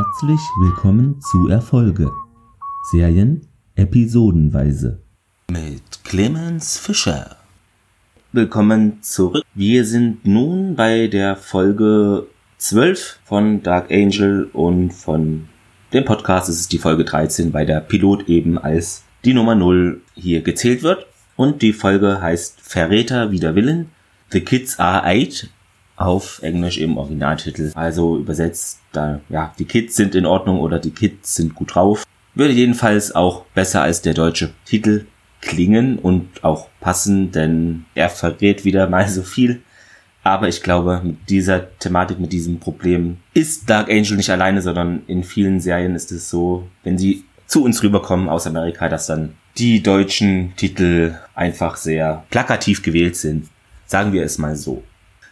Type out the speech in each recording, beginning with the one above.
Herzlich willkommen zu Erfolge. Serien episodenweise. Mit Clemens Fischer. Willkommen zurück. Wir sind nun bei der Folge 12 von Dark Angel und von dem Podcast ist es die Folge 13, bei der Pilot eben als die Nummer 0 hier gezählt wird. Und die Folge heißt Verräter wider Willen. The Kids Are Eight auf Englisch im Originaltitel. Also übersetzt da, ja, die Kids sind in Ordnung oder die Kids sind gut drauf. Würde jedenfalls auch besser als der deutsche Titel klingen und auch passen, denn er verrät wieder mal so viel. Aber ich glaube, mit dieser Thematik, mit diesem Problem ist Dark Angel nicht alleine, sondern in vielen Serien ist es so, wenn sie zu uns rüberkommen aus Amerika, dass dann die deutschen Titel einfach sehr plakativ gewählt sind. Sagen wir es mal so.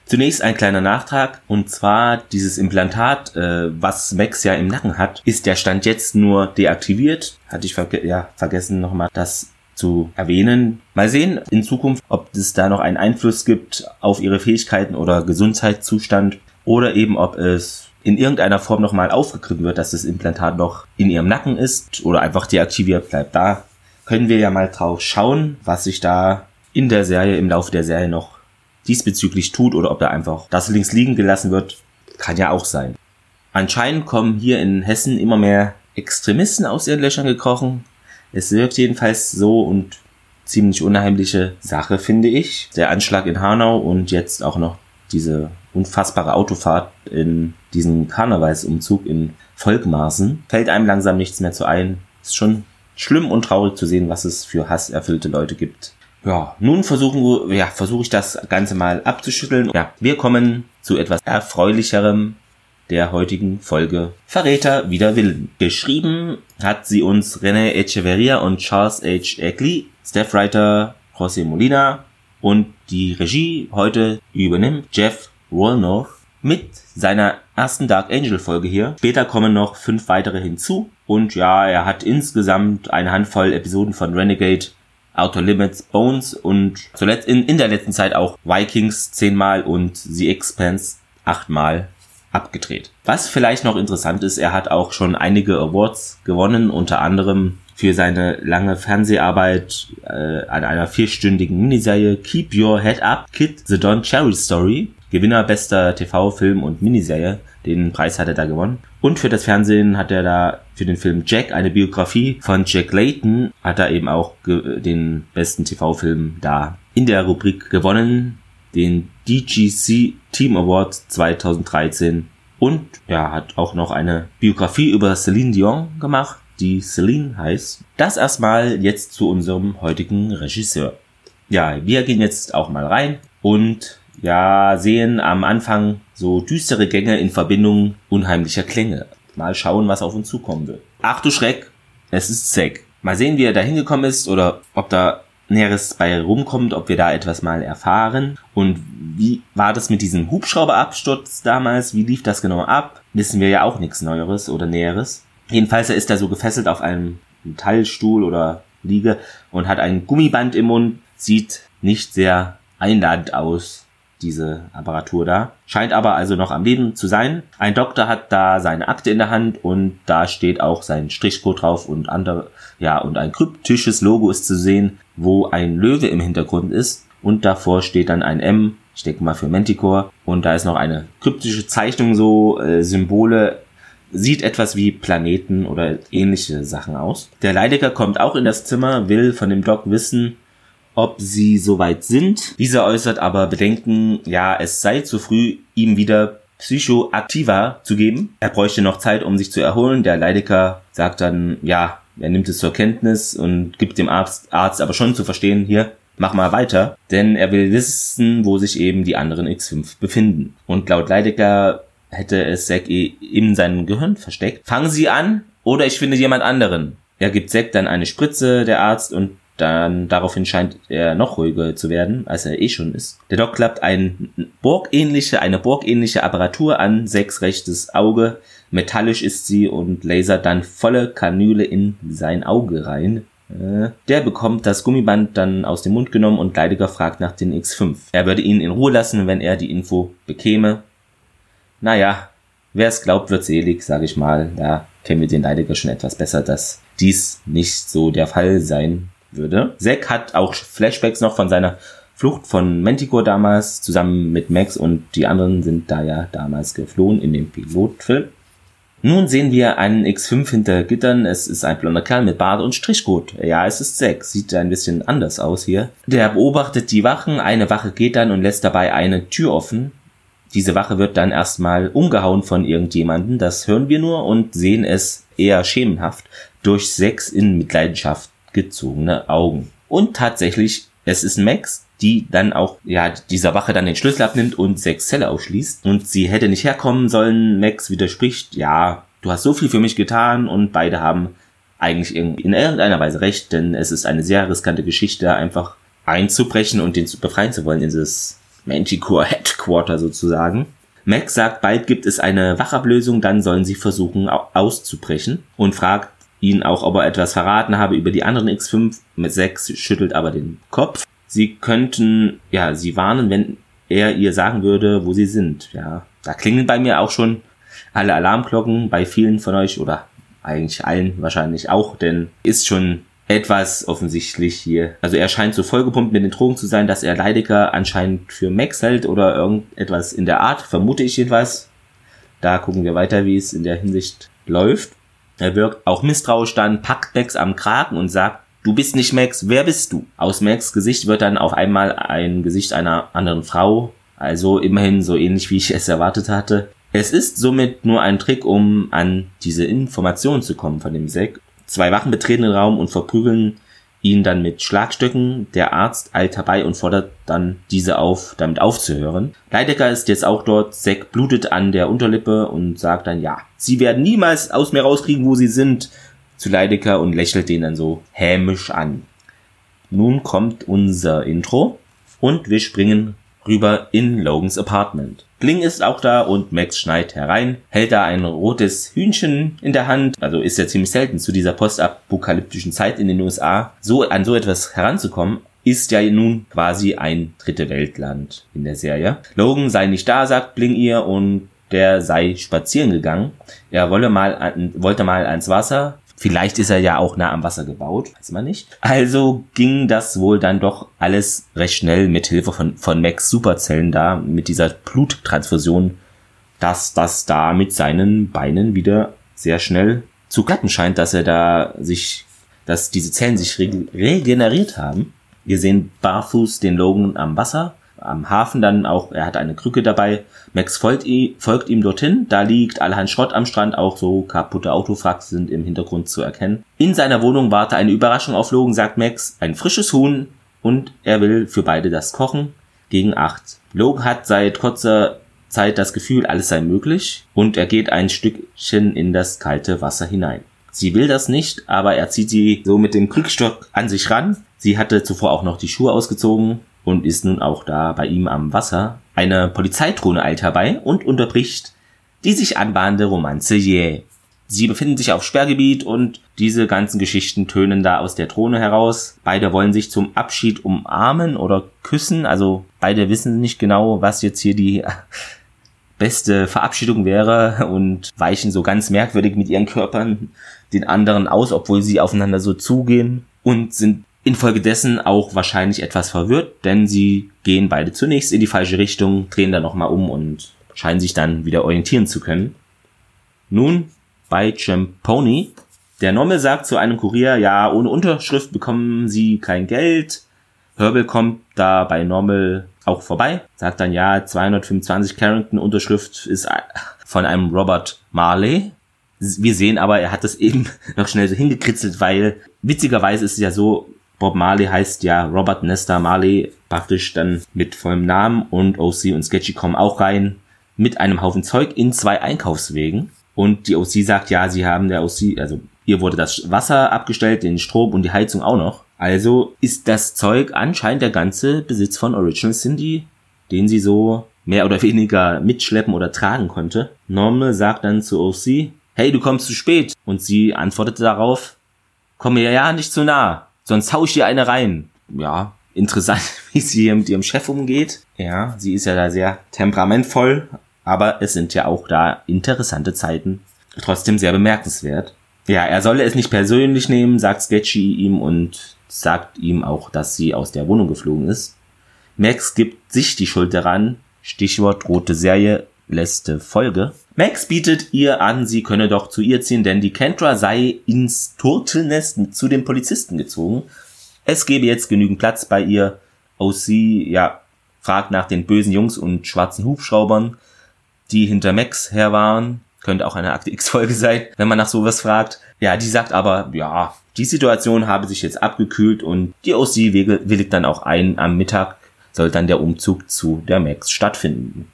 Zunächst ein kleiner Nachtrag und zwar dieses Implantat, äh, was Max ja im Nacken hat, ist der Stand jetzt nur deaktiviert. Hatte ich verge ja, vergessen nochmal das zu erwähnen. Mal sehen in Zukunft, ob es da noch einen Einfluss gibt auf ihre Fähigkeiten oder Gesundheitszustand oder eben ob es in irgendeiner Form nochmal aufgegriffen wird, dass das Implantat noch in ihrem Nacken ist oder einfach deaktiviert bleibt. Da können wir ja mal drauf schauen, was sich da in der Serie, im Laufe der Serie noch diesbezüglich tut oder ob da einfach das links liegen gelassen wird, kann ja auch sein. Anscheinend kommen hier in Hessen immer mehr Extremisten aus ihren Löchern gekrochen. Es wirkt jedenfalls so und ziemlich unheimliche Sache, finde ich. Der Anschlag in Hanau und jetzt auch noch diese unfassbare Autofahrt in diesen Karnevalsumzug in Volkmaßen. Fällt einem langsam nichts mehr zu ein. Ist schon schlimm und traurig zu sehen, was es für hasserfüllte Leute gibt. Ja, nun versuchen wir, ja, versuche ich das Ganze mal abzuschütteln. Ja, wir kommen zu etwas erfreulicherem der heutigen Folge Verräter wider Willen. Geschrieben hat sie uns René Echeverria und Charles H. Eckley, Staffwriter José Molina und die Regie heute übernimmt Jeff Wolnoth mit seiner ersten Dark Angel Folge hier. Später kommen noch fünf weitere hinzu und ja, er hat insgesamt eine Handvoll Episoden von Renegade Outer Limits, Bones und zuletzt in, in der letzten Zeit auch Vikings zehnmal und The Expanse achtmal abgedreht. Was vielleicht noch interessant ist, er hat auch schon einige Awards gewonnen, unter anderem für seine lange Fernseharbeit äh, an einer vierstündigen Miniserie Keep Your Head Up, Kid The Don Cherry Story, Gewinner bester TV, Film und Miniserie. Den Preis hat er da gewonnen. Und für das Fernsehen hat er da für den Film Jack eine Biografie von Jack Layton, hat er eben auch den besten TV-Film da in der Rubrik gewonnen, den DGC Team Award 2013 und er hat auch noch eine Biografie über Celine Dion gemacht, die Celine heißt. Das erstmal jetzt zu unserem heutigen Regisseur. Ja, wir gehen jetzt auch mal rein und ja, sehen am Anfang so düstere Gänge in Verbindung unheimlicher Klänge. Mal schauen, was auf uns zukommen wird. Ach du Schreck, es ist Zack. Mal sehen, wie er da hingekommen ist oder ob da Näheres bei rumkommt, ob wir da etwas mal erfahren. Und wie war das mit diesem Hubschrauberabsturz damals? Wie lief das genau ab? Wissen wir ja auch nichts Neueres oder Näheres. Jedenfalls, er ist da so gefesselt auf einem Metallstuhl oder Liege und hat ein Gummiband im Mund. Sieht nicht sehr einladend aus diese Apparatur da. Scheint aber also noch am Leben zu sein. Ein Doktor hat da seine Akte in der Hand und da steht auch sein Strichcode drauf und andere, ja, und ein kryptisches Logo ist zu sehen, wo ein Löwe im Hintergrund ist und davor steht dann ein M, ich denke mal für Manticore und da ist noch eine kryptische Zeichnung, so äh, Symbole, sieht etwas wie Planeten oder ähnliche Sachen aus. Der Leidecker kommt auch in das Zimmer, will von dem Doc wissen, ob sie soweit sind. Dieser äußert aber Bedenken, ja, es sei zu früh, ihm wieder Psychoaktiva zu geben. Er bräuchte noch Zeit, um sich zu erholen. Der Leidecker sagt dann, ja, er nimmt es zur Kenntnis und gibt dem Arzt, Arzt aber schon zu verstehen, hier, mach mal weiter, denn er will wissen, wo sich eben die anderen X5 befinden. Und laut Leidecker hätte es Zack eh in seinem Gehirn versteckt. Fangen Sie an oder ich finde jemand anderen. Er gibt Zack dann eine Spritze, der Arzt, und dann daraufhin scheint er noch ruhiger zu werden, als er eh schon ist. Der Doc klappt ein Borg-ähnliche, eine Borg-ähnliche Apparatur an, sechs rechtes Auge, metallisch ist sie und lasert dann volle Kanüle in sein Auge rein. Äh, der bekommt das Gummiband dann aus dem Mund genommen und Leidiger fragt nach den X5. Er würde ihn in Ruhe lassen, wenn er die Info bekäme. Naja, Wer es glaubt, wird selig, sage ich mal. Da kennen wir den Leidiger schon etwas besser, dass dies nicht so der Fall sein würde. Zack hat auch Flashbacks noch von seiner Flucht von Manticore damals, zusammen mit Max und die anderen sind da ja damals geflohen in dem Pilotfilm. Nun sehen wir einen X5 hinter Gittern. Es ist ein blonder Kerl mit Bart und Strichcode. Ja, es ist Zack. Sieht ein bisschen anders aus hier. Der beobachtet die Wachen. Eine Wache geht dann und lässt dabei eine Tür offen. Diese Wache wird dann erstmal umgehauen von irgendjemanden. Das hören wir nur und sehen es eher schemenhaft durch sechs in Mitleidenschaft gezogene Augen. Und tatsächlich, es ist Max, die dann auch, ja, dieser Wache dann den Schlüssel abnimmt und sechs Zelle ausschließt. Und sie hätte nicht herkommen sollen. Max widerspricht, ja, du hast so viel für mich getan und beide haben eigentlich in irgendeiner Weise recht, denn es ist eine sehr riskante Geschichte, einfach einzubrechen und den zu befreien zu wollen, dieses Manticore Headquarter sozusagen. Max sagt, bald gibt es eine Wachablösung, dann sollen sie versuchen auszubrechen und fragt ihn auch, ob er etwas verraten habe über die anderen X5. Mit 6 schüttelt aber den Kopf sie könnten, ja, sie warnen, wenn er ihr sagen würde, wo sie sind. Ja, da klingeln bei mir auch schon alle Alarmglocken, bei vielen von euch oder eigentlich allen wahrscheinlich auch, denn ist schon etwas offensichtlich hier. Also er scheint so vollgepumpt mit den Drogen zu sein, dass er Leidiger anscheinend für Max hält oder irgendetwas in der Art, vermute ich jedenfalls. Da gucken wir weiter, wie es in der Hinsicht läuft. Er wirkt auch misstrauisch dann, packt Max am Kragen und sagt, Du bist nicht Max, wer bist du? Aus Max Gesicht wird dann auf einmal ein Gesicht einer anderen Frau, also immerhin so ähnlich wie ich es erwartet hatte. Es ist somit nur ein Trick, um an diese Information zu kommen von dem Zack. Zwei Wachen betreten den Raum und verprügeln ihn dann mit Schlagstöcken. Der Arzt eilt herbei und fordert dann diese auf, damit aufzuhören. Leidecker ist jetzt auch dort. Zack blutet an der Unterlippe und sagt dann, ja, sie werden niemals aus mir rauskriegen, wo sie sind zu Leidecker und lächelt den dann so hämisch an. Nun kommt unser Intro und wir springen rüber in Logans Apartment. Bling ist auch da und Max schneit herein, hält da ein rotes Hühnchen in der Hand. Also ist ja ziemlich selten zu dieser postapokalyptischen Zeit in den USA. So an so etwas heranzukommen, ist ja nun quasi ein dritte Weltland in der Serie. Logan sei nicht da, sagt Bling ihr und der sei spazieren gegangen. Er wolle mal an, wollte mal ans Wasser, Vielleicht ist er ja auch nah am Wasser gebaut, weiß man nicht. Also ging das wohl dann doch alles recht schnell mit Hilfe von, von Max Superzellen da, mit dieser Bluttransfusion, dass das da mit seinen Beinen wieder sehr schnell zu klappen scheint, dass er da sich, dass diese Zellen sich regeneriert haben. Wir sehen barfuß den Logan am Wasser am Hafen dann auch, er hat eine Krücke dabei. Max folgt, folgt ihm dorthin. Da liegt allerhand Schrott am Strand, auch so kaputte Autofracks sind im Hintergrund zu erkennen. In seiner Wohnung warte eine Überraschung auf Logan, sagt Max, ein frisches Huhn und er will für beide das kochen gegen acht. Logan hat seit kurzer Zeit das Gefühl, alles sei möglich und er geht ein Stückchen in das kalte Wasser hinein. Sie will das nicht, aber er zieht sie so mit dem Krückstock an sich ran. Sie hatte zuvor auch noch die Schuhe ausgezogen und ist nun auch da bei ihm am Wasser. Eine Polizeidrohne eilt herbei und unterbricht die sich anbahnende Romanze jäh. Sie befinden sich auf Sperrgebiet und diese ganzen Geschichten tönen da aus der Drohne heraus. Beide wollen sich zum Abschied umarmen oder küssen. Also beide wissen nicht genau, was jetzt hier die beste Verabschiedung wäre und weichen so ganz merkwürdig mit ihren Körpern den anderen aus, obwohl sie aufeinander so zugehen und sind Infolgedessen auch wahrscheinlich etwas verwirrt, denn sie gehen beide zunächst in die falsche Richtung, drehen dann nochmal um und scheinen sich dann wieder orientieren zu können. Nun bei Champoni. Der Nommel sagt zu einem Kurier, ja, ohne Unterschrift bekommen sie kein Geld. Herbel kommt da bei Normal auch vorbei, sagt dann, ja, 225 Carrington Unterschrift ist von einem Robert Marley. Wir sehen aber, er hat das eben noch schnell so hingekritzelt, weil witzigerweise ist es ja so, Bob Marley heißt ja Robert Nesta Marley praktisch dann mit vollem Namen und OC und Sketchy kommen auch rein mit einem Haufen Zeug in zwei Einkaufswegen. Und die OC sagt, ja, sie haben der OC, also ihr wurde das Wasser abgestellt, den Strom und die Heizung auch noch. Also ist das Zeug anscheinend der ganze Besitz von Original Cindy, den sie so mehr oder weniger mitschleppen oder tragen konnte. Norme sagt dann zu OC, hey, du kommst zu spät. Und sie antwortete darauf, komm mir ja nicht zu nah sonst hau ich dir eine rein. Ja, interessant, wie sie hier mit ihrem Chef umgeht. Ja, sie ist ja da sehr temperamentvoll, Aber es sind ja auch da interessante Zeiten. Trotzdem sehr bemerkenswert. Ja, er solle es nicht persönlich nehmen, sagt Sketchy ihm und sagt ihm auch, dass sie aus der Wohnung geflogen ist. Max gibt sich die Schuld daran. Stichwort rote Serie, letzte Folge. Max bietet ihr an, sie könne doch zu ihr ziehen, denn die Kendra sei ins Turtelnest zu den Polizisten gezogen. Es gebe jetzt genügend Platz bei ihr. Sie, ja, fragt nach den bösen Jungs und schwarzen Hubschraubern, die hinter Max her waren. Könnte auch eine Akte X-Folge sein, wenn man nach sowas fragt. Ja, die sagt aber, ja, die Situation habe sich jetzt abgekühlt und die OC willigt dann auch ein. Am Mittag soll dann der Umzug zu der Max stattfinden.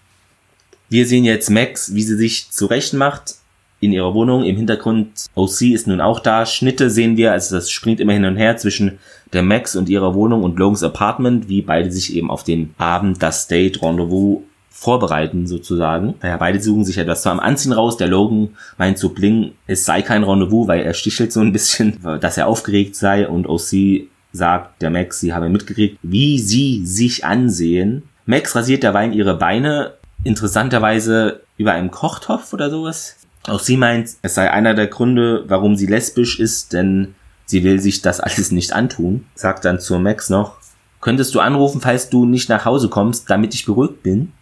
Wir sehen jetzt Max, wie sie sich zurecht macht in ihrer Wohnung. Im Hintergrund OC ist nun auch da. Schnitte sehen wir, also das springt immer hin und her zwischen der Max und ihrer Wohnung und Logans Apartment, wie beide sich eben auf den Abend, das Date, Rendezvous vorbereiten sozusagen. Naja, beide suchen sich etwas am Anziehen raus. Der Logan meint zu Bling, es sei kein Rendezvous, weil er stichelt so ein bisschen, dass er aufgeregt sei und OC sagt der Max, sie habe mitgekriegt, wie sie sich ansehen. Max rasiert derweil ihre Beine, interessanterweise über einem Kochtopf oder sowas. Auch sie meint, es sei einer der Gründe, warum sie lesbisch ist, denn sie will sich das alles nicht antun. Sagt dann zur Max noch, könntest du anrufen, falls du nicht nach Hause kommst, damit ich beruhigt bin?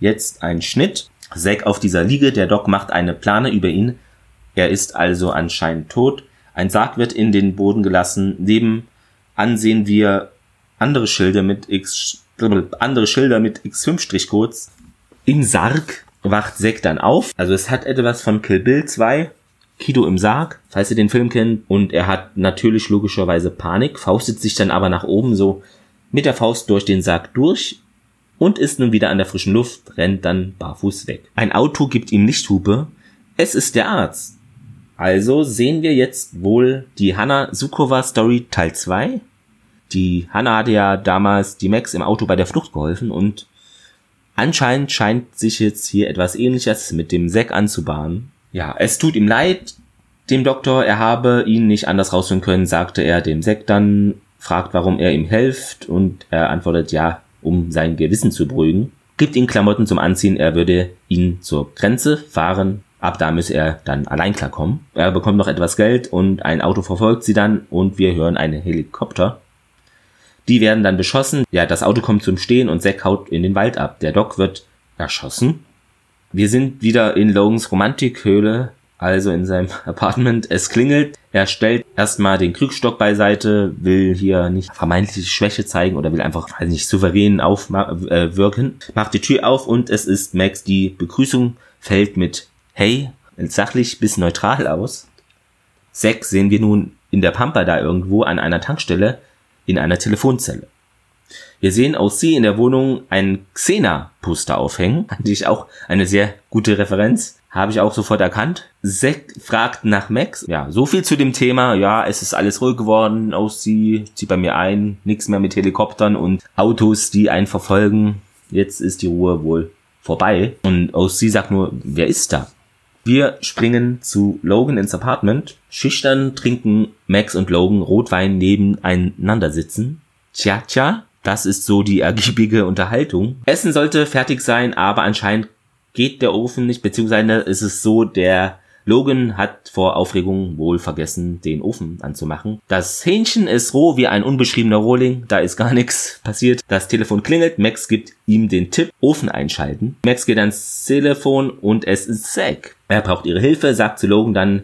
Jetzt ein Schnitt. Zack auf dieser Liege, der Doc macht eine Plane über ihn. Er ist also anscheinend tot. Ein Sarg wird in den Boden gelassen. Nebenan sehen wir andere Schilder mit X, andere Schilder mit X5-Codes. Im Sarg wacht Zack dann auf. Also es hat etwas von Kill Bill 2. Kido im Sarg, falls ihr den Film kennt. Und er hat natürlich logischerweise Panik, faustet sich dann aber nach oben so mit der Faust durch den Sarg durch und ist nun wieder an der frischen Luft, rennt dann barfuß weg. Ein Auto gibt ihm Lichthupe. Es ist der Arzt. Also sehen wir jetzt wohl die Hanna Sukova Story Teil 2. Die Hanna hatte ja damals die Max im Auto bei der Flucht geholfen und anscheinend scheint sich jetzt hier etwas ähnliches mit dem Zack anzubahnen. Ja, es tut ihm leid, dem Doktor, er habe ihn nicht anders rausfinden können, sagte er dem Zack dann, fragt, warum er ihm hilft und er antwortet, ja, um sein Gewissen zu beruhigen, gibt ihm Klamotten zum Anziehen, er würde ihn zur Grenze fahren, ab da müsse er dann allein klarkommen. Er bekommt noch etwas Geld und ein Auto verfolgt sie dann und wir hören einen Helikopter. Die werden dann beschossen, ja, das Auto kommt zum Stehen und Zack haut in den Wald ab. Der Doc wird erschossen. Wir sind wieder in Logans Romantikhöhle, also in seinem Apartment. Es klingelt. Er stellt erstmal den Krückstock beiseite, will hier nicht vermeintliche Schwäche zeigen oder will einfach weiß nicht souverän aufwirken. Äh, Macht die Tür auf und es ist Max. Die Begrüßung fällt mit Hey, sachlich bis neutral aus. Zack sehen wir nun in der Pampa da irgendwo an einer Tankstelle in einer Telefonzelle. Wir sehen aus sie in der Wohnung ein Xena-Poster aufhängen. Fand ich auch eine sehr gute Referenz. Habe ich auch sofort erkannt. Zack fragt nach Max. Ja, so viel zu dem Thema. Ja, es ist alles ruhig geworden. Aus sie zieht bei mir ein. Nichts mehr mit Helikoptern und Autos, die einen verfolgen. Jetzt ist die Ruhe wohl vorbei. Und aus sie sagt nur, wer ist da? Wir springen zu Logan ins Apartment. Schüchtern trinken Max und Logan Rotwein nebeneinander sitzen. Tja, tja, das ist so die ergiebige Unterhaltung. Essen sollte fertig sein, aber anscheinend geht der Ofen nicht, beziehungsweise ist es so, der Logan hat vor Aufregung wohl vergessen, den Ofen anzumachen. Das Hähnchen ist roh wie ein unbeschriebener Rohling, da ist gar nichts passiert. Das Telefon klingelt, Max gibt ihm den Tipp, Ofen einschalten. Max geht ans Telefon und es ist Zack. Er braucht ihre Hilfe, sagt zu Logan dann,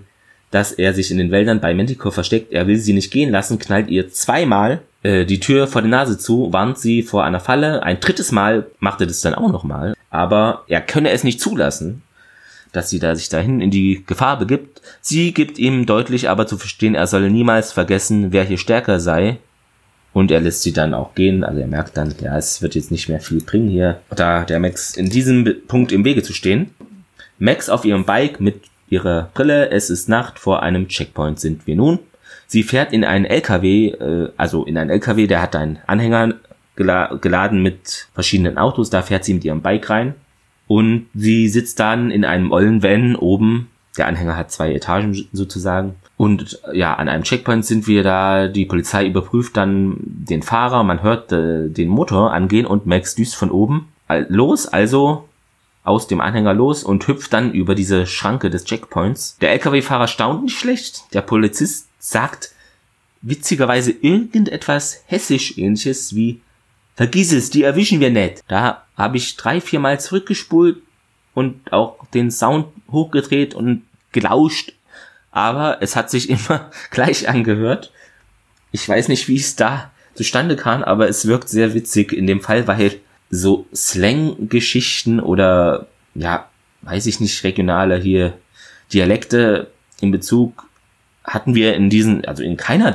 dass er sich in den Wäldern bei Manticore versteckt. Er will sie nicht gehen lassen, knallt ihr zweimal äh, die Tür vor der Nase zu, warnt sie vor einer Falle. Ein drittes Mal macht er das dann auch nochmal. Aber er könne es nicht zulassen, dass sie da sich dahin in die Gefahr begibt. Sie gibt ihm deutlich aber zu verstehen, er solle niemals vergessen, wer hier stärker sei. Und er lässt sie dann auch gehen. Also er merkt dann, ja, es wird jetzt nicht mehr viel bringen hier, da der Max in diesem Punkt im Wege zu stehen. Max auf ihrem Bike mit ihrer Brille. Es ist Nacht. Vor einem Checkpoint sind wir nun. Sie fährt in einen LKW, äh, also in einen LKW, der hat einen Anhänger gela geladen mit verschiedenen Autos. Da fährt sie mit ihrem Bike rein. Und sie sitzt dann in einem ollen Van oben. Der Anhänger hat zwei Etagen sozusagen. Und ja, an einem Checkpoint sind wir da. Die Polizei überprüft dann den Fahrer. Man hört äh, den Motor angehen und Max düst von oben los. Also aus dem Anhänger los und hüpft dann über diese Schranke des Checkpoints. Der LKW-Fahrer staunt nicht schlecht. Der Polizist sagt witzigerweise irgendetwas hessisch ähnliches wie Vergiss es, die erwischen wir nicht. Da habe ich drei, vier Mal zurückgespult und auch den Sound hochgedreht und gelauscht. Aber es hat sich immer gleich angehört. Ich weiß nicht, wie es da zustande kam, aber es wirkt sehr witzig in dem Fall, weil so Slang-Geschichten oder ja, weiß ich nicht, regionale hier Dialekte in Bezug hatten wir in diesen, also in keiner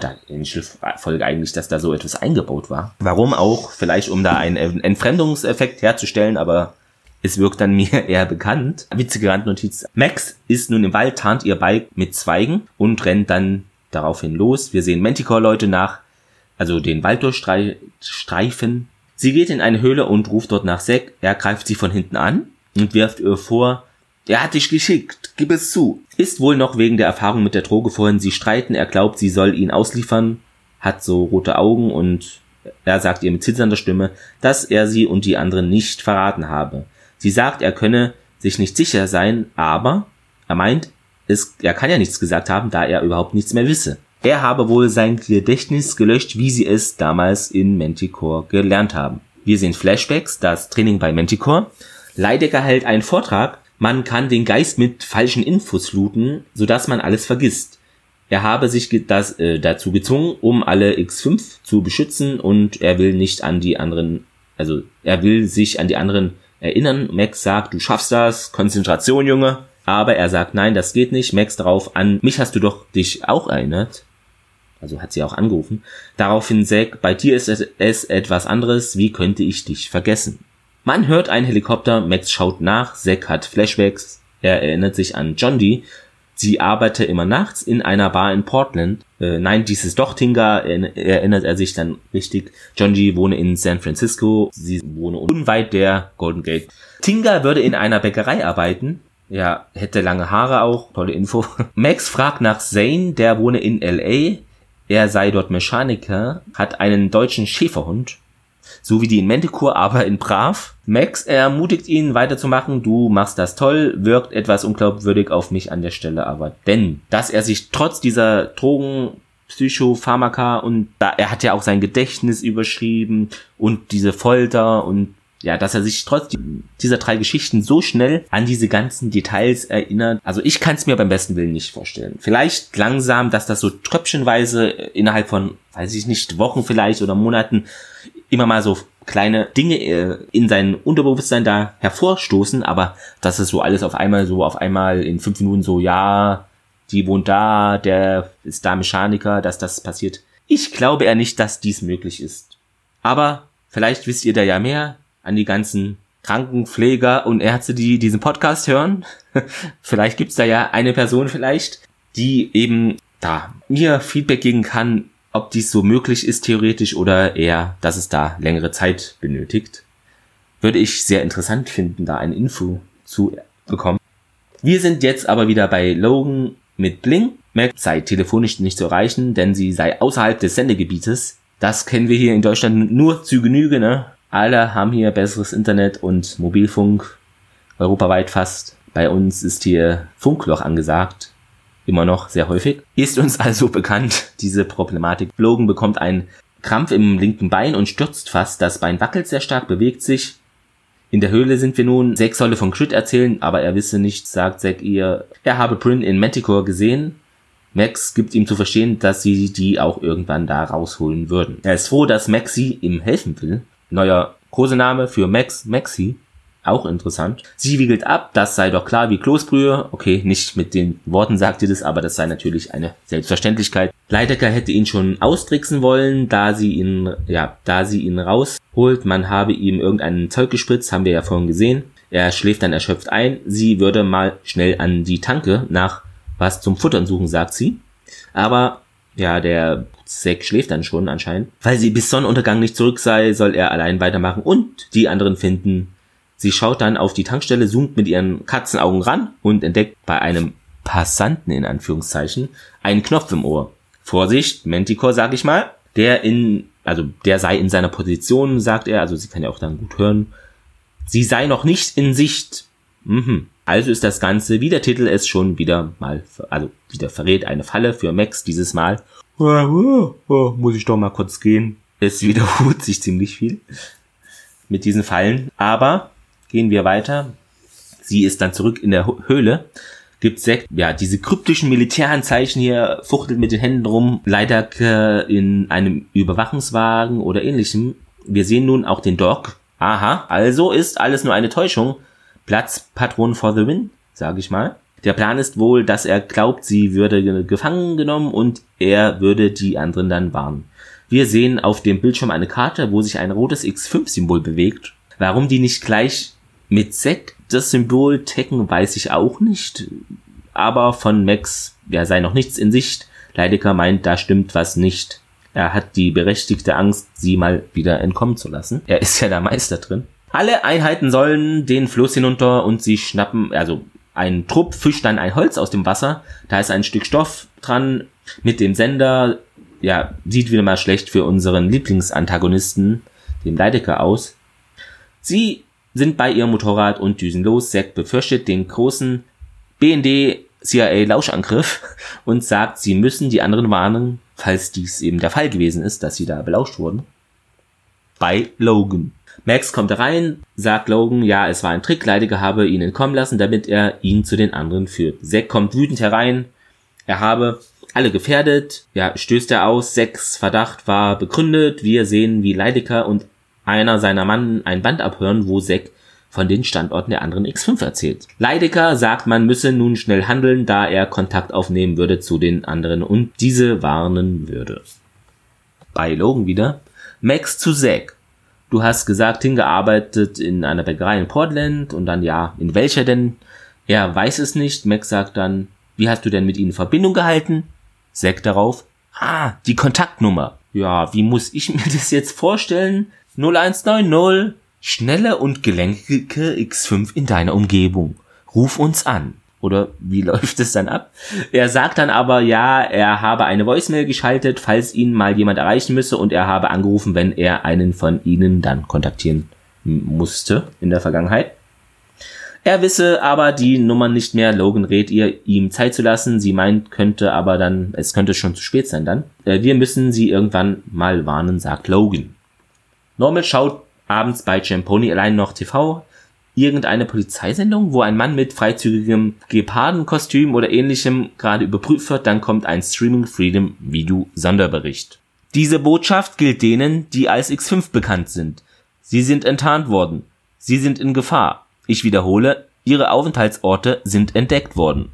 Folge eigentlich, dass da so etwas eingebaut war. Warum auch? Vielleicht um da einen Entfremdungseffekt herzustellen, aber es wirkt dann mir eher bekannt. Witzige Randnotiz. Max ist nun im Wald, tarnt ihr Bike mit Zweigen und rennt dann daraufhin los. Wir sehen Manticore-Leute nach, also den Wald durchstreifen. Sie geht in eine Höhle und ruft dort nach Zack. Er greift sie von hinten an und wirft ihr vor, er hat dich geschickt, gib es zu. Ist wohl noch wegen der Erfahrung mit der Droge vorhin. Sie streiten, er glaubt, sie soll ihn ausliefern, hat so rote Augen und er sagt ihr mit zitternder Stimme, dass er sie und die anderen nicht verraten habe. Sie sagt, er könne sich nicht sicher sein, aber er meint, es, er kann ja nichts gesagt haben, da er überhaupt nichts mehr wisse. Er habe wohl sein Gedächtnis gelöscht, wie sie es damals in Manticore gelernt haben. Wir sehen Flashbacks, das Training bei Manticore. Leidecker hält einen Vortrag, man kann den Geist mit falschen Infos looten, sodass man alles vergisst. Er habe sich das, äh, dazu gezwungen, um alle X5 zu beschützen und er will nicht an die anderen, also er will sich an die anderen erinnern. Max sagt, du schaffst das, Konzentration, Junge. Aber er sagt, nein, das geht nicht. Max darauf an, mich hast du doch dich auch erinnert. Also hat sie auch angerufen. Daraufhin Zack, bei dir ist es etwas anderes. Wie könnte ich dich vergessen? Man hört einen Helikopter, Max schaut nach, Zack hat Flashbacks, er erinnert sich an John Dee. Sie arbeite immer nachts in einer Bar in Portland. Äh, nein, dies ist doch Tinga, erinnert er sich dann richtig. John Dee wohne in San Francisco, sie wohne unweit der Golden Gate. Tinga würde in einer Bäckerei arbeiten. Ja, hätte lange Haare auch, tolle Info. Max fragt nach Zane, der wohne in LA. Er sei dort Mechaniker, hat einen deutschen Schäferhund so wie die in Manticore, aber in Brav. Max ermutigt ihn weiterzumachen, du machst das toll, wirkt etwas unglaubwürdig auf mich an der Stelle, aber denn, dass er sich trotz dieser Drogen, Psychopharmaka und da, er hat ja auch sein Gedächtnis überschrieben und diese Folter und ja, dass er sich trotz dieser drei Geschichten so schnell an diese ganzen Details erinnert. Also ich kann es mir beim besten Willen nicht vorstellen. Vielleicht langsam, dass das so tröpfchenweise innerhalb von, weiß ich nicht, Wochen vielleicht oder Monaten immer mal so kleine Dinge äh, in sein Unterbewusstsein da hervorstoßen, aber dass es so alles auf einmal so auf einmal in fünf Minuten so, ja, die wohnt da, der ist da Mechaniker, dass das passiert. Ich glaube eher nicht, dass dies möglich ist. Aber vielleicht wisst ihr da ja mehr an die ganzen Krankenpfleger und Ärzte, die diesen Podcast hören. vielleicht gibt's da ja eine Person vielleicht, die eben da mir Feedback geben kann, ob dies so möglich ist theoretisch oder eher, dass es da längere Zeit benötigt. Würde ich sehr interessant finden, da eine Info zu bekommen. Wir sind jetzt aber wieder bei Logan mit Bling. Mac sei telefonisch nicht zu erreichen, denn sie sei außerhalb des Sendegebietes. Das kennen wir hier in Deutschland nur zu Genüge, ne? Alle haben hier besseres Internet und Mobilfunk. Europaweit fast. Bei uns ist hier Funkloch angesagt immer noch sehr häufig. Ist uns also bekannt, diese Problematik. Logan bekommt einen Krampf im linken Bein und stürzt fast. Das Bein wackelt sehr stark, bewegt sich. In der Höhle sind wir nun. Zack solle von Crit erzählen, aber er wisse nichts, sagt Zack ihr. Er habe Bryn in Manticore gesehen. Max gibt ihm zu verstehen, dass sie die auch irgendwann da rausholen würden. Er ist froh, dass Maxi ihm helfen will. Neuer Kosename für Max, Maxi. Auch interessant. Sie wiegelt ab, das sei doch klar wie Kloßbrühe. Okay, nicht mit den Worten sagt sie das, aber das sei natürlich eine Selbstverständlichkeit. Leidecker hätte ihn schon austricksen wollen, da sie ihn, ja, da sie ihn rausholt. Man habe ihm irgendein Zeug gespritzt, haben wir ja vorhin gesehen. Er schläft dann erschöpft ein. Sie würde mal schnell an die Tanke nach was zum Futtern suchen, sagt sie. Aber ja, der Zack schläft dann schon anscheinend. Weil sie bis Sonnenuntergang nicht zurück sei, soll er allein weitermachen und die anderen finden Sie schaut dann auf die Tankstelle, zoomt mit ihren Katzenaugen ran und entdeckt bei einem Passanten in Anführungszeichen einen Knopf im Ohr. Vorsicht, Manticore, sag ich mal. Der in, also der sei in seiner Position, sagt er, also sie kann ja auch dann gut hören. Sie sei noch nicht in Sicht. Mhm. Also ist das Ganze, wie der Titel es schon wieder mal, also wieder verrät, eine Falle für Max dieses Mal. Muss ich doch mal kurz gehen. Es wiederholt sich ziemlich viel mit diesen Fallen. Aber gehen wir weiter. Sie ist dann zurück in der Höhle. Gibt Zack, ja, diese kryptischen Militäranzeichen hier, fuchtelt mit den Händen rum, leider in einem Überwachungswagen oder ähnlichem. Wir sehen nun auch den Doc. Aha, also ist alles nur eine Täuschung. Platz Patron for the win, sage ich mal. Der Plan ist wohl, dass er glaubt, sie würde gefangen genommen und er würde die anderen dann warnen. Wir sehen auf dem Bildschirm eine Karte, wo sich ein rotes X5-Symbol bewegt. Warum die nicht gleich mit Z das Symbol tecken, weiß ich auch nicht. Aber von Max, ja, sei noch nichts in Sicht. Leidecker meint, da stimmt was nicht. Er hat die berechtigte Angst, sie mal wieder entkommen zu lassen. Er ist ja der Meister drin. Alle Einheiten sollen den Fluss hinunter und sie schnappen, also ein Trupp fischt dann ein Holz aus dem Wasser. Da ist ein Stück Stoff dran mit dem Sender. Ja, sieht wieder mal schlecht für unseren Lieblingsantagonisten, den Leidecker, aus. Sie sind bei ihrem Motorrad und düsen los. Zack befürchtet den großen BND CIA Lauschangriff und sagt, sie müssen die anderen warnen, falls dies eben der Fall gewesen ist, dass sie da belauscht wurden. Bei Logan. Max kommt rein, sagt Logan, ja, es war ein Trick, Leidiger habe ihn entkommen lassen, damit er ihn zu den anderen führt. Zack kommt wütend herein, er habe alle gefährdet, ja, stößt er aus, Sechs Verdacht war begründet, wir sehen, wie Leidiger und einer seiner Mann ein Band abhören, wo Zack von den Standorten der anderen X5 erzählt. Leidecker sagt, man müsse nun schnell handeln, da er Kontakt aufnehmen würde zu den anderen und diese warnen würde. Bei Logan wieder. Max zu Zack. Du hast gesagt, hingearbeitet in einer Bäckerei in Portland und dann ja, in welcher denn? Er weiß es nicht. Max sagt dann, wie hast du denn mit ihnen Verbindung gehalten? Zack darauf, ah, die Kontaktnummer. Ja, wie muss ich mir das jetzt vorstellen? 0190 Schnelle und gelenkige X5 in deiner Umgebung. Ruf uns an. Oder wie läuft es dann ab? Er sagt dann aber, ja, er habe eine Voicemail geschaltet, falls ihn mal jemand erreichen müsse und er habe angerufen, wenn er einen von ihnen dann kontaktieren musste in der Vergangenheit. Er wisse aber die Nummer nicht mehr. Logan rät ihr, ihm Zeit zu lassen. Sie meint, könnte aber dann, es könnte schon zu spät sein dann. Äh, wir müssen sie irgendwann mal warnen, sagt Logan. Normal schaut abends bei Champoni allein noch TV, irgendeine Polizeisendung, wo ein Mann mit freizügigem Gepardenkostüm oder ähnlichem gerade überprüft wird, dann kommt ein Streaming Freedom Video Sonderbericht. Diese Botschaft gilt denen, die als X5 bekannt sind. Sie sind enttarnt worden. Sie sind in Gefahr. Ich wiederhole, ihre Aufenthaltsorte sind entdeckt worden.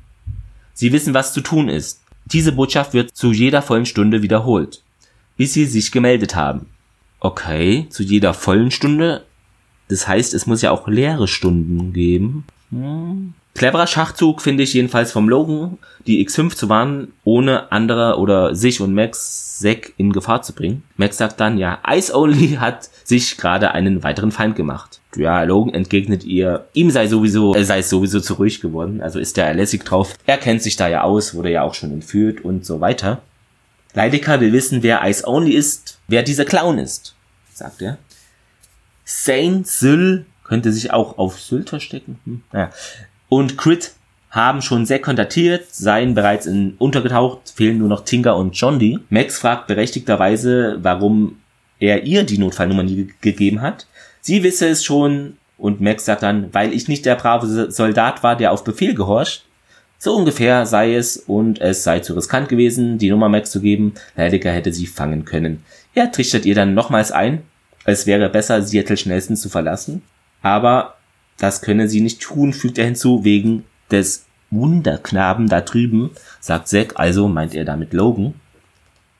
Sie wissen, was zu tun ist. Diese Botschaft wird zu jeder vollen Stunde wiederholt, bis sie sich gemeldet haben. Okay, zu jeder vollen Stunde. Das heißt, es muss ja auch leere Stunden geben. Hm. Cleverer Schachzug finde ich jedenfalls vom Logan, die X5 zu warnen, ohne andere oder sich und Max Zack in Gefahr zu bringen. Max sagt dann, ja, Ice Only hat sich gerade einen weiteren Feind gemacht. Ja, Logan entgegnet ihr, ihm sei sowieso, er sei sowieso zu ruhig geworden, also ist er lässig drauf. Er kennt sich da ja aus, wurde ja auch schon entführt und so weiter. Leidecker will wissen, wer Ice Only ist, wer dieser Clown ist, sagt er. Saint Syl könnte sich auch auf Sylt verstecken. Hm. Ja. Und Crit haben schon sehr kontaktiert, seien bereits in untergetaucht, fehlen nur noch Tinker und Jondi. Max fragt berechtigterweise, warum er ihr die Notfallnummer nie gegeben hat. Sie wisse es schon und Max sagt dann, weil ich nicht der brave Soldat war, der auf Befehl gehorcht. So ungefähr sei es und es sei zu riskant gewesen, die Nummer Max zu geben. Leidecker hätte sie fangen können. Er trichtert ihr dann nochmals ein, es wäre besser, Seattle schnellstens zu verlassen. Aber das könne sie nicht tun, fügt er hinzu, wegen des Wunderknaben da drüben, sagt Zack, also meint er damit Logan.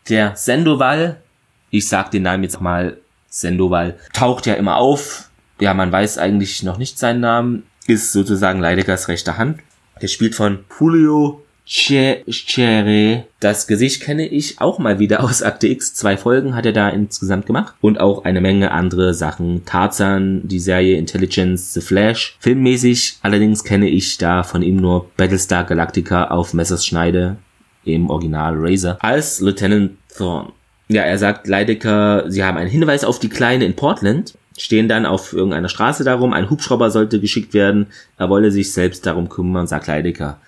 Der Sendoval, ich sag den Namen jetzt mal Sendoval, taucht ja immer auf. Ja, man weiß eigentlich noch nicht seinen Namen, ist sozusagen Leideckers rechte Hand gespielt von Julio Chere. Das Gesicht kenne ich auch mal wieder aus Akte X. Zwei Folgen hat er da insgesamt gemacht. Und auch eine Menge andere Sachen. Tarzan, die Serie Intelligence, The Flash. Filmmäßig allerdings kenne ich da von ihm nur Battlestar Galactica auf Messerschneide im Original Razor als Lieutenant Thorne. Ja, er sagt Leidecker, sie haben einen Hinweis auf die Kleine in Portland. stehen dann auf irgendeiner Straße darum. Ein Hubschrauber sollte geschickt werden. Er wolle sich selbst darum kümmern, sagt Leidecker.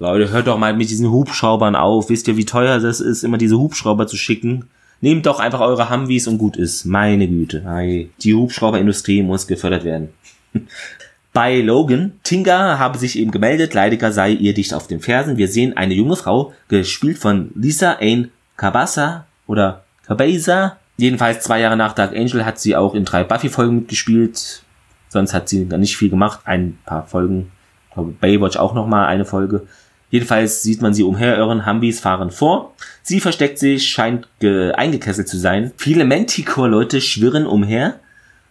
Leute, hört doch mal mit diesen Hubschraubern auf. Wisst ihr, wie teuer das ist, immer diese Hubschrauber zu schicken? Nehmt doch einfach eure Humvees und gut ist. Meine Güte. Die Hubschrauberindustrie muss gefördert werden. Bei Logan, Tinga habe sich eben gemeldet, Leidecker sei ihr dicht auf den Fersen. Wir sehen eine junge Frau, gespielt von Lisa Ain Kabasa oder Cabeza. Jedenfalls zwei Jahre nach Dark Angel hat sie auch in drei Buffy-Folgen mitgespielt. Sonst hat sie nicht viel gemacht. Ein paar Folgen. Ich glaube, Baywatch auch nochmal eine Folge. Jedenfalls sieht man sie umherirren, Humvees fahren vor. Sie versteckt sich, scheint eingekesselt zu sein. Viele Manticore-Leute schwirren umher.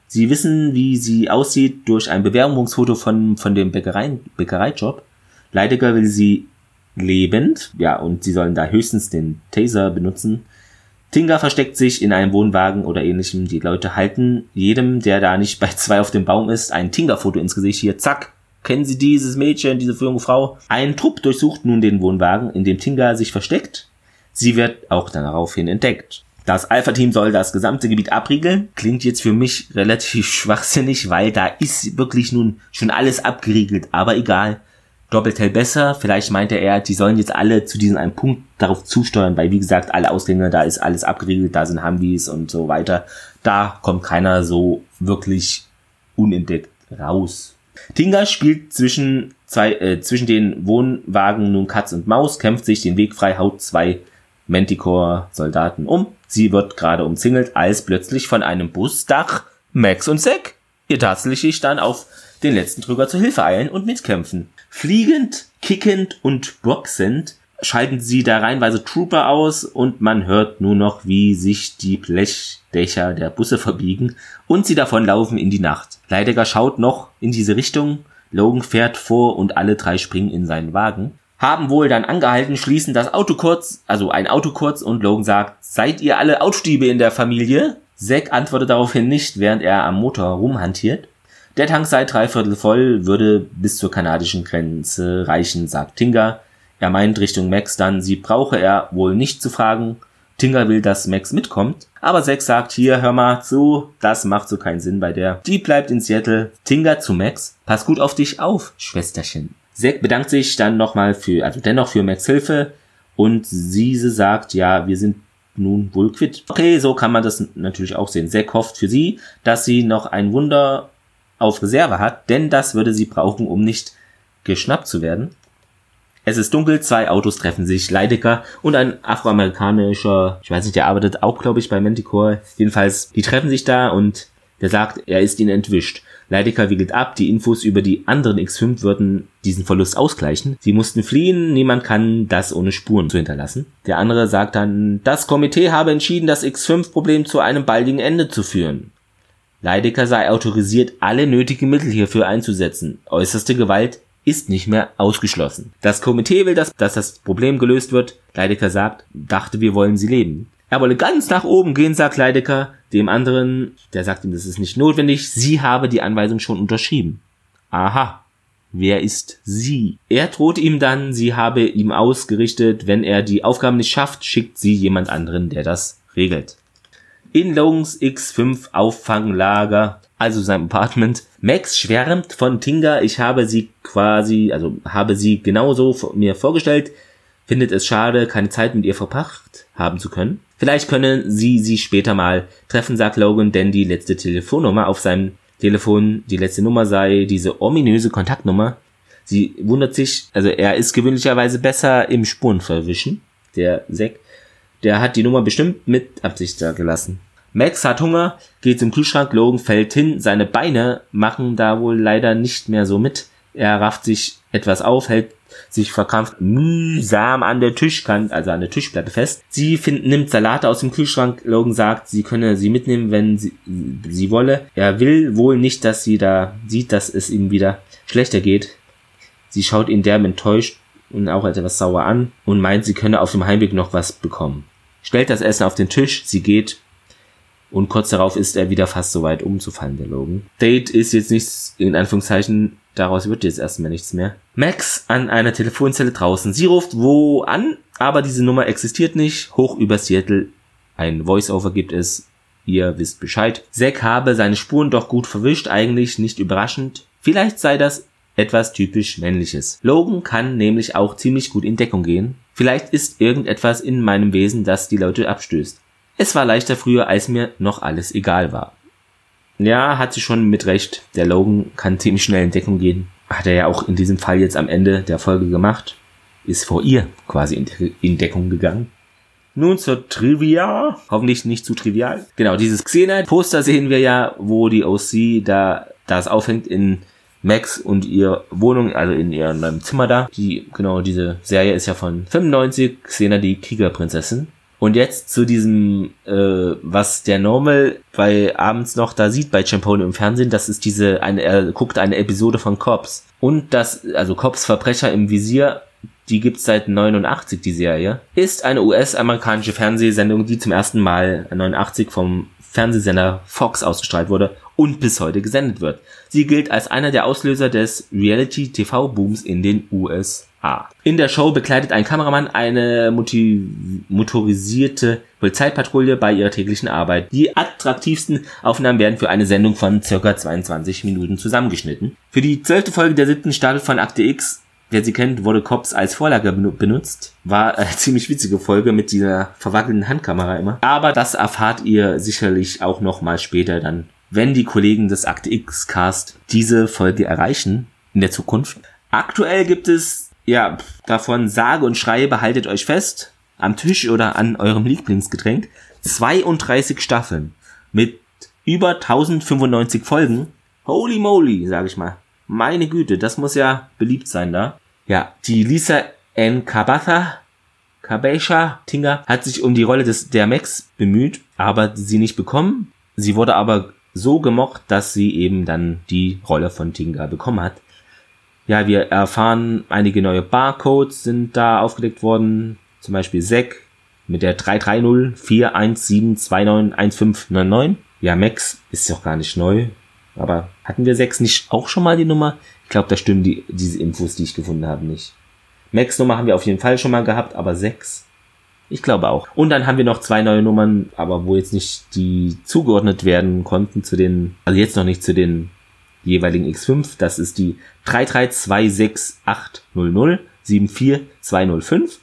Sie wissen, wie sie aussieht durch ein Bewerbungsfoto von, von dem Bäckerei, Bäckereijob. Leidiger will sie lebend, ja, und sie sollen da höchstens den Taser benutzen. Tinga versteckt sich in einem Wohnwagen oder ähnlichem. Die Leute halten jedem, der da nicht bei zwei auf dem Baum ist, ein Tinga-Foto ins Gesicht. Hier, zack, Kennen Sie dieses Mädchen, diese junge Frau? Ein Trupp durchsucht nun den Wohnwagen, in dem Tinga sich versteckt. Sie wird auch daraufhin entdeckt. Das Alpha-Team soll das gesamte Gebiet abriegeln. Klingt jetzt für mich relativ schwachsinnig, weil da ist wirklich nun schon alles abgeriegelt. Aber egal. Doppeltell besser. Vielleicht meinte er, die sollen jetzt alle zu diesem einen Punkt darauf zusteuern, weil wie gesagt, alle Ausgänge, da ist alles abgeriegelt, da sind Humvees und so weiter. Da kommt keiner so wirklich unentdeckt raus. Tinga spielt zwischen, zwei, äh, zwischen den Wohnwagen nun Katz und Maus, kämpft sich den Weg frei, haut zwei Manticore-Soldaten um. Sie wird gerade umzingelt, als plötzlich von einem Busdach Max und Zack ihr tatsächlich dann auf den letzten Trüger zur Hilfe eilen und mitkämpfen. Fliegend, kickend und boxend schalten sie da reinweise Trooper aus und man hört nur noch, wie sich die Blechdächer der Busse verbiegen und sie davonlaufen in die Nacht. Leidecker schaut noch in diese Richtung, Logan fährt vor und alle drei springen in seinen Wagen. Haben wohl dann angehalten, schließen das Auto kurz, also ein Auto kurz und Logan sagt, seid ihr alle Autostiebe in der Familie? Zack antwortet daraufhin nicht, während er am Motor rumhantiert. Der Tank sei dreiviertel voll, würde bis zur kanadischen Grenze reichen, sagt Tinga. Er meint Richtung Max dann, sie brauche er wohl nicht zu fragen. Tinga will, dass Max mitkommt, aber Zack sagt hier, hör mal zu, das macht so keinen Sinn bei der. Die bleibt in Seattle. Tinga zu Max, pass gut auf dich auf, Schwesterchen. Zack bedankt sich dann nochmal für, also dennoch für Max Hilfe und Siese sagt, ja, wir sind nun wohl quitt. Okay, so kann man das natürlich auch sehen. Zack hofft für sie, dass sie noch ein Wunder auf Reserve hat, denn das würde sie brauchen, um nicht geschnappt zu werden. Es ist dunkel, zwei Autos treffen sich, Leidecker und ein afroamerikanischer, ich weiß nicht, der arbeitet auch, glaube ich, bei Manticore. Jedenfalls, die treffen sich da und der sagt, er ist ihnen entwischt. Leidecker wiegelt ab, die Infos über die anderen X5 würden diesen Verlust ausgleichen. Sie mussten fliehen, niemand kann das ohne Spuren zu hinterlassen. Der andere sagt dann, das Komitee habe entschieden, das X5-Problem zu einem baldigen Ende zu führen. Leidecker sei autorisiert, alle nötigen Mittel hierfür einzusetzen. Äußerste Gewalt ist nicht mehr ausgeschlossen. Das Komitee will, dass, dass das Problem gelöst wird. Leidecker sagt, dachte, wir wollen sie leben. Er wolle ganz nach oben gehen, sagt Leidecker. Dem anderen, der sagt ihm, das ist nicht notwendig. Sie habe die Anweisung schon unterschrieben. Aha. Wer ist sie? Er droht ihm dann, sie habe ihm ausgerichtet, wenn er die Aufgaben nicht schafft, schickt sie jemand anderen, der das regelt. In Logans X5 Auffanglager also sein Apartment. Max schwärmt von Tinga. Ich habe sie quasi, also habe sie genauso mir vorgestellt. Findet es schade, keine Zeit mit ihr verbracht haben zu können. Vielleicht können sie sie später mal treffen, sagt Logan, denn die letzte Telefonnummer auf seinem Telefon, die letzte Nummer sei diese ominöse Kontaktnummer. Sie wundert sich, also er ist gewöhnlicherweise besser im Spurenverwischen, der Zack. Der hat die Nummer bestimmt mit Absicht da gelassen. Max hat Hunger, geht zum Kühlschrank, Logan fällt hin, seine Beine machen da wohl leider nicht mehr so mit. Er rafft sich etwas auf, hält sich verkrampft mühsam an der Tischkante, also an der Tischplatte fest. Sie find, nimmt Salate aus dem Kühlschrank. Logan sagt, sie könne sie mitnehmen, wenn sie, sie wolle. Er will wohl nicht, dass sie da sieht, dass es ihm wieder schlechter geht. Sie schaut ihn derb enttäuscht und auch etwas sauer an und meint, sie könne auf dem Heimweg noch was bekommen. Stellt das Essen auf den Tisch, sie geht und kurz darauf ist er wieder fast so weit umzufallen, der Logan. Date ist jetzt nichts, in Anführungszeichen, daraus wird jetzt erstmal nichts mehr. Max an einer Telefonzelle draußen. Sie ruft wo an, aber diese Nummer existiert nicht. Hoch über Seattle. Ein Voice-Over gibt es. ihr wisst Bescheid. Zack habe seine Spuren doch gut verwischt, eigentlich nicht überraschend. Vielleicht sei das etwas typisch männliches. Logan kann nämlich auch ziemlich gut in Deckung gehen. Vielleicht ist irgendetwas in meinem Wesen, das die Leute abstößt. Es war leichter früher, als mir noch alles egal war. Ja, hat sie schon mit recht. Der Logan kann ziemlich schnell in Deckung gehen. Hat er ja auch in diesem Fall jetzt am Ende der Folge gemacht. Ist vor ihr quasi in Deckung gegangen. Nun zur Trivia. Hoffentlich nicht zu trivial. Genau, dieses Xena-Poster sehen wir ja, wo die OC da das aufhängt in Max und ihr Wohnung, also in ihrem Zimmer da. Die, genau, diese Serie ist ja von 95, Xena die Kriegerprinzessin. Und jetzt zu diesem, äh, was der Normal bei abends noch da sieht bei Champone im Fernsehen, das ist diese, eine, er guckt eine Episode von Cops. Und das, also Cops Verbrecher im Visier, die gibt's seit 89, die Serie, ist eine US-amerikanische Fernsehsendung, die zum ersten Mal 89 vom Fernsehsender Fox ausgestrahlt wurde und bis heute gesendet wird. Sie gilt als einer der Auslöser des Reality-TV-Booms in den USA. In der Show bekleidet ein Kameramann eine motorisierte Polizeipatrouille bei ihrer täglichen Arbeit. Die attraktivsten Aufnahmen werden für eine Sendung von circa 22 Minuten zusammengeschnitten. Für die zwölfte Folge der siebten Staffel von Akte X Wer sie kennt, wurde Cops als Vorlage benutzt. War eine ziemlich witzige Folge mit dieser verwackelnden Handkamera immer. Aber das erfahrt ihr sicherlich auch noch mal später dann, wenn die Kollegen des Akte X Cast diese Folge erreichen in der Zukunft. Aktuell gibt es, ja, davon sage und schreibe, haltet euch fest, am Tisch oder an eurem Lieblingsgetränk, 32 Staffeln mit über 1095 Folgen. Holy moly, sag ich mal. Meine Güte, das muss ja beliebt sein da. Ja, die Lisa N. Kabatha, Kabesha Tinga hat sich um die Rolle des der Max bemüht, aber sie nicht bekommen. Sie wurde aber so gemocht, dass sie eben dann die Rolle von Tinga bekommen hat. Ja, wir erfahren, einige neue Barcodes sind da aufgedeckt worden. Zum Beispiel SEC mit der 330 417291599. Ja, Max ist doch gar nicht neu. Aber hatten wir 6 nicht auch schon mal die Nummer? Ich glaube, da stimmen die, diese Infos, die ich gefunden habe, nicht. Max Nummer haben wir auf jeden Fall schon mal gehabt, aber 6? Ich glaube auch. Und dann haben wir noch zwei neue Nummern, aber wo jetzt nicht die zugeordnet werden konnten zu den, also jetzt noch nicht zu den jeweiligen X5. Das ist die 3326800 74205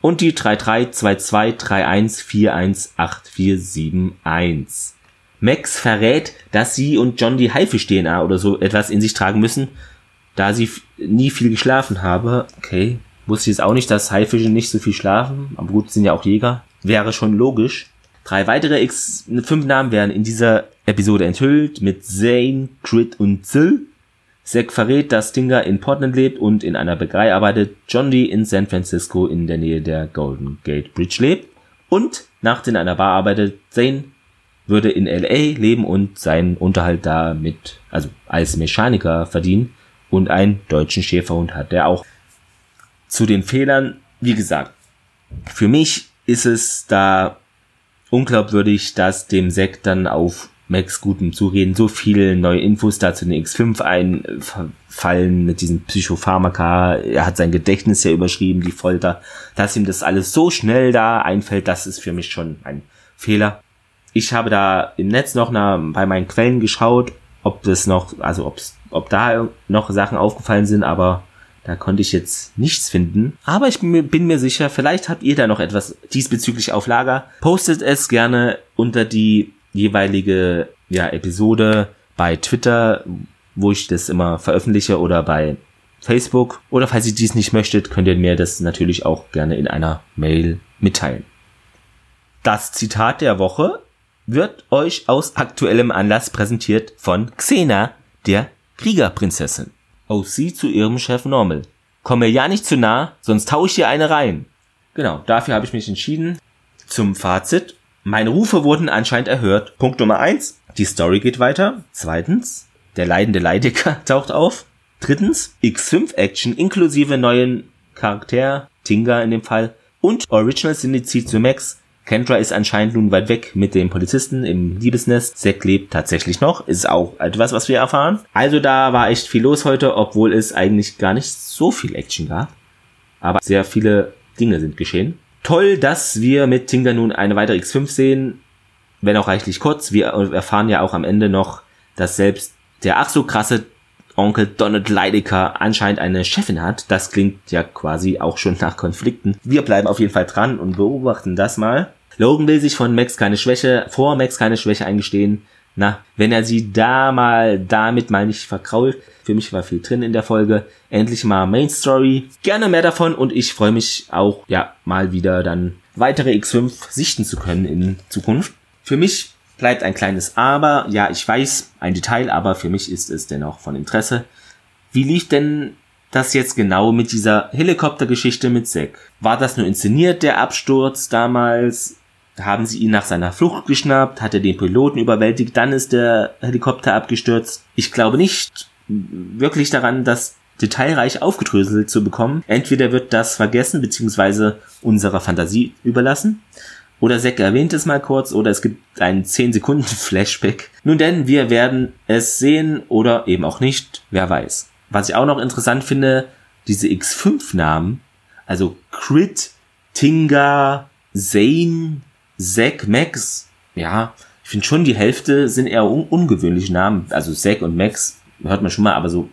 und die 332231418471. Max verrät, dass sie und John die Haifisch-DNA oder so etwas in sich tragen müssen, da sie nie viel geschlafen habe. Okay, wusste ich jetzt auch nicht, dass Haifische nicht so viel schlafen, aber gut, sind ja auch Jäger. Wäre schon logisch. Drei weitere X5-Namen werden in dieser Episode enthüllt mit Zane, Crit und Zill. Zack verrät, dass Stinger in Portland lebt und in einer Bäckerei arbeitet, John Dee in San Francisco in der Nähe der Golden Gate Bridge lebt und nachts in einer Bar arbeitet. Zane würde in LA leben und seinen Unterhalt da mit, also als Mechaniker verdienen und einen deutschen Schäferhund hat, der auch zu den Fehlern, wie gesagt, für mich ist es da unglaubwürdig, dass dem Sekt dann auf Max gutem Zureden so viele neue Infos dazu in den X5 einfallen mit diesem Psychopharmaka. Er hat sein Gedächtnis ja überschrieben, die Folter. Dass ihm das alles so schnell da einfällt, das ist für mich schon ein Fehler. Ich habe da im Netz noch bei meinen Quellen geschaut, ob das noch, also ob's, ob da noch Sachen aufgefallen sind, aber da konnte ich jetzt nichts finden. Aber ich bin mir sicher, vielleicht habt ihr da noch etwas diesbezüglich auf Lager. Postet es gerne unter die jeweilige ja, Episode bei Twitter, wo ich das immer veröffentliche oder bei Facebook. Oder falls ihr dies nicht möchtet, könnt ihr mir das natürlich auch gerne in einer Mail mitteilen. Das Zitat der Woche wird euch aus aktuellem Anlass präsentiert von Xena, der Kriegerprinzessin. OC zu ihrem Chef Normal. Komm mir ja nicht zu nah, sonst tau ich dir eine rein. Genau, dafür habe ich mich entschieden. Zum Fazit. Meine Rufe wurden anscheinend erhört. Punkt Nummer eins: Die Story geht weiter. Zweitens. Der leidende Leidecker taucht auf. Drittens. X5 Action inklusive neuen Charakter, Tinga in dem Fall. Und Original Syndicate zu Max Kendra ist anscheinend nun weit weg mit dem Polizisten im Liebesnest. Zack lebt tatsächlich noch. Ist auch etwas, was wir erfahren. Also da war echt viel los heute, obwohl es eigentlich gar nicht so viel Action gab. Aber sehr viele Dinge sind geschehen. Toll, dass wir mit Tinga nun eine weitere X5 sehen. wenn auch reichlich kurz. Wir erfahren ja auch am Ende noch, dass selbst der ach so krasse Onkel Donald Leidecker anscheinend eine Chefin hat. Das klingt ja quasi auch schon nach Konflikten. Wir bleiben auf jeden Fall dran und beobachten das mal. Logan will sich von Max keine Schwäche, vor Max keine Schwäche eingestehen. Na, wenn er sie da mal damit mal nicht verkrault. Für mich war viel drin in der Folge. Endlich mal Main Story. Gerne mehr davon und ich freue mich auch, ja, mal wieder dann weitere X5 sichten zu können in Zukunft. Für mich bleibt ein kleines Aber. Ja, ich weiß, ein Detail, aber für mich ist es dennoch von Interesse. Wie lief denn das jetzt genau mit dieser Helikoptergeschichte mit Zack? War das nur inszeniert, der Absturz damals? Haben sie ihn nach seiner Flucht geschnappt? Hat er den Piloten überwältigt? Dann ist der Helikopter abgestürzt? Ich glaube nicht wirklich daran, das detailreich aufgedröselt zu bekommen. Entweder wird das vergessen bzw. unserer Fantasie überlassen oder Zack erwähnt es mal kurz oder es gibt einen 10 Sekunden Flashback. Nun denn, wir werden es sehen oder eben auch nicht, wer weiß. Was ich auch noch interessant finde, diese X5-Namen, also Crit, Tinga, Zane, Zack, Max, ja, ich finde schon die Hälfte sind eher un ungewöhnliche Namen. Also Zack und Max hört man schon mal, aber so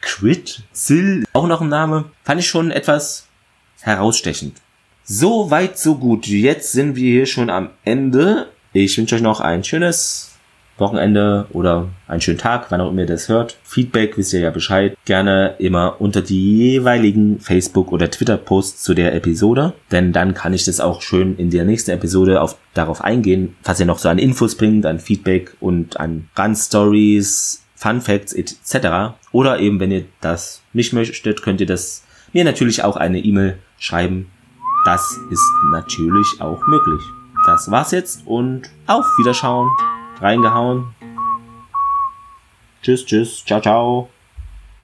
Crit, Sil, auch noch ein Name, fand ich schon etwas herausstechend. So weit, so gut. Jetzt sind wir hier schon am Ende. Ich wünsche euch noch ein schönes Wochenende oder einen schönen Tag, wann auch immer ihr das hört. Feedback wisst ihr ja Bescheid. Gerne immer unter die jeweiligen Facebook- oder Twitter-Posts zu der Episode. Denn dann kann ich das auch schön in der nächsten Episode auf, darauf eingehen, was ihr noch so an Infos bringt, an Feedback und an Run-Stories, Fun Facts etc. Oder eben, wenn ihr das nicht möchtet, könnt ihr das mir natürlich auch eine E-Mail schreiben das ist natürlich auch möglich. Das war's jetzt und auf Wiederschauen. Reingehauen. Tschüss, tschüss. Ciao, ciao.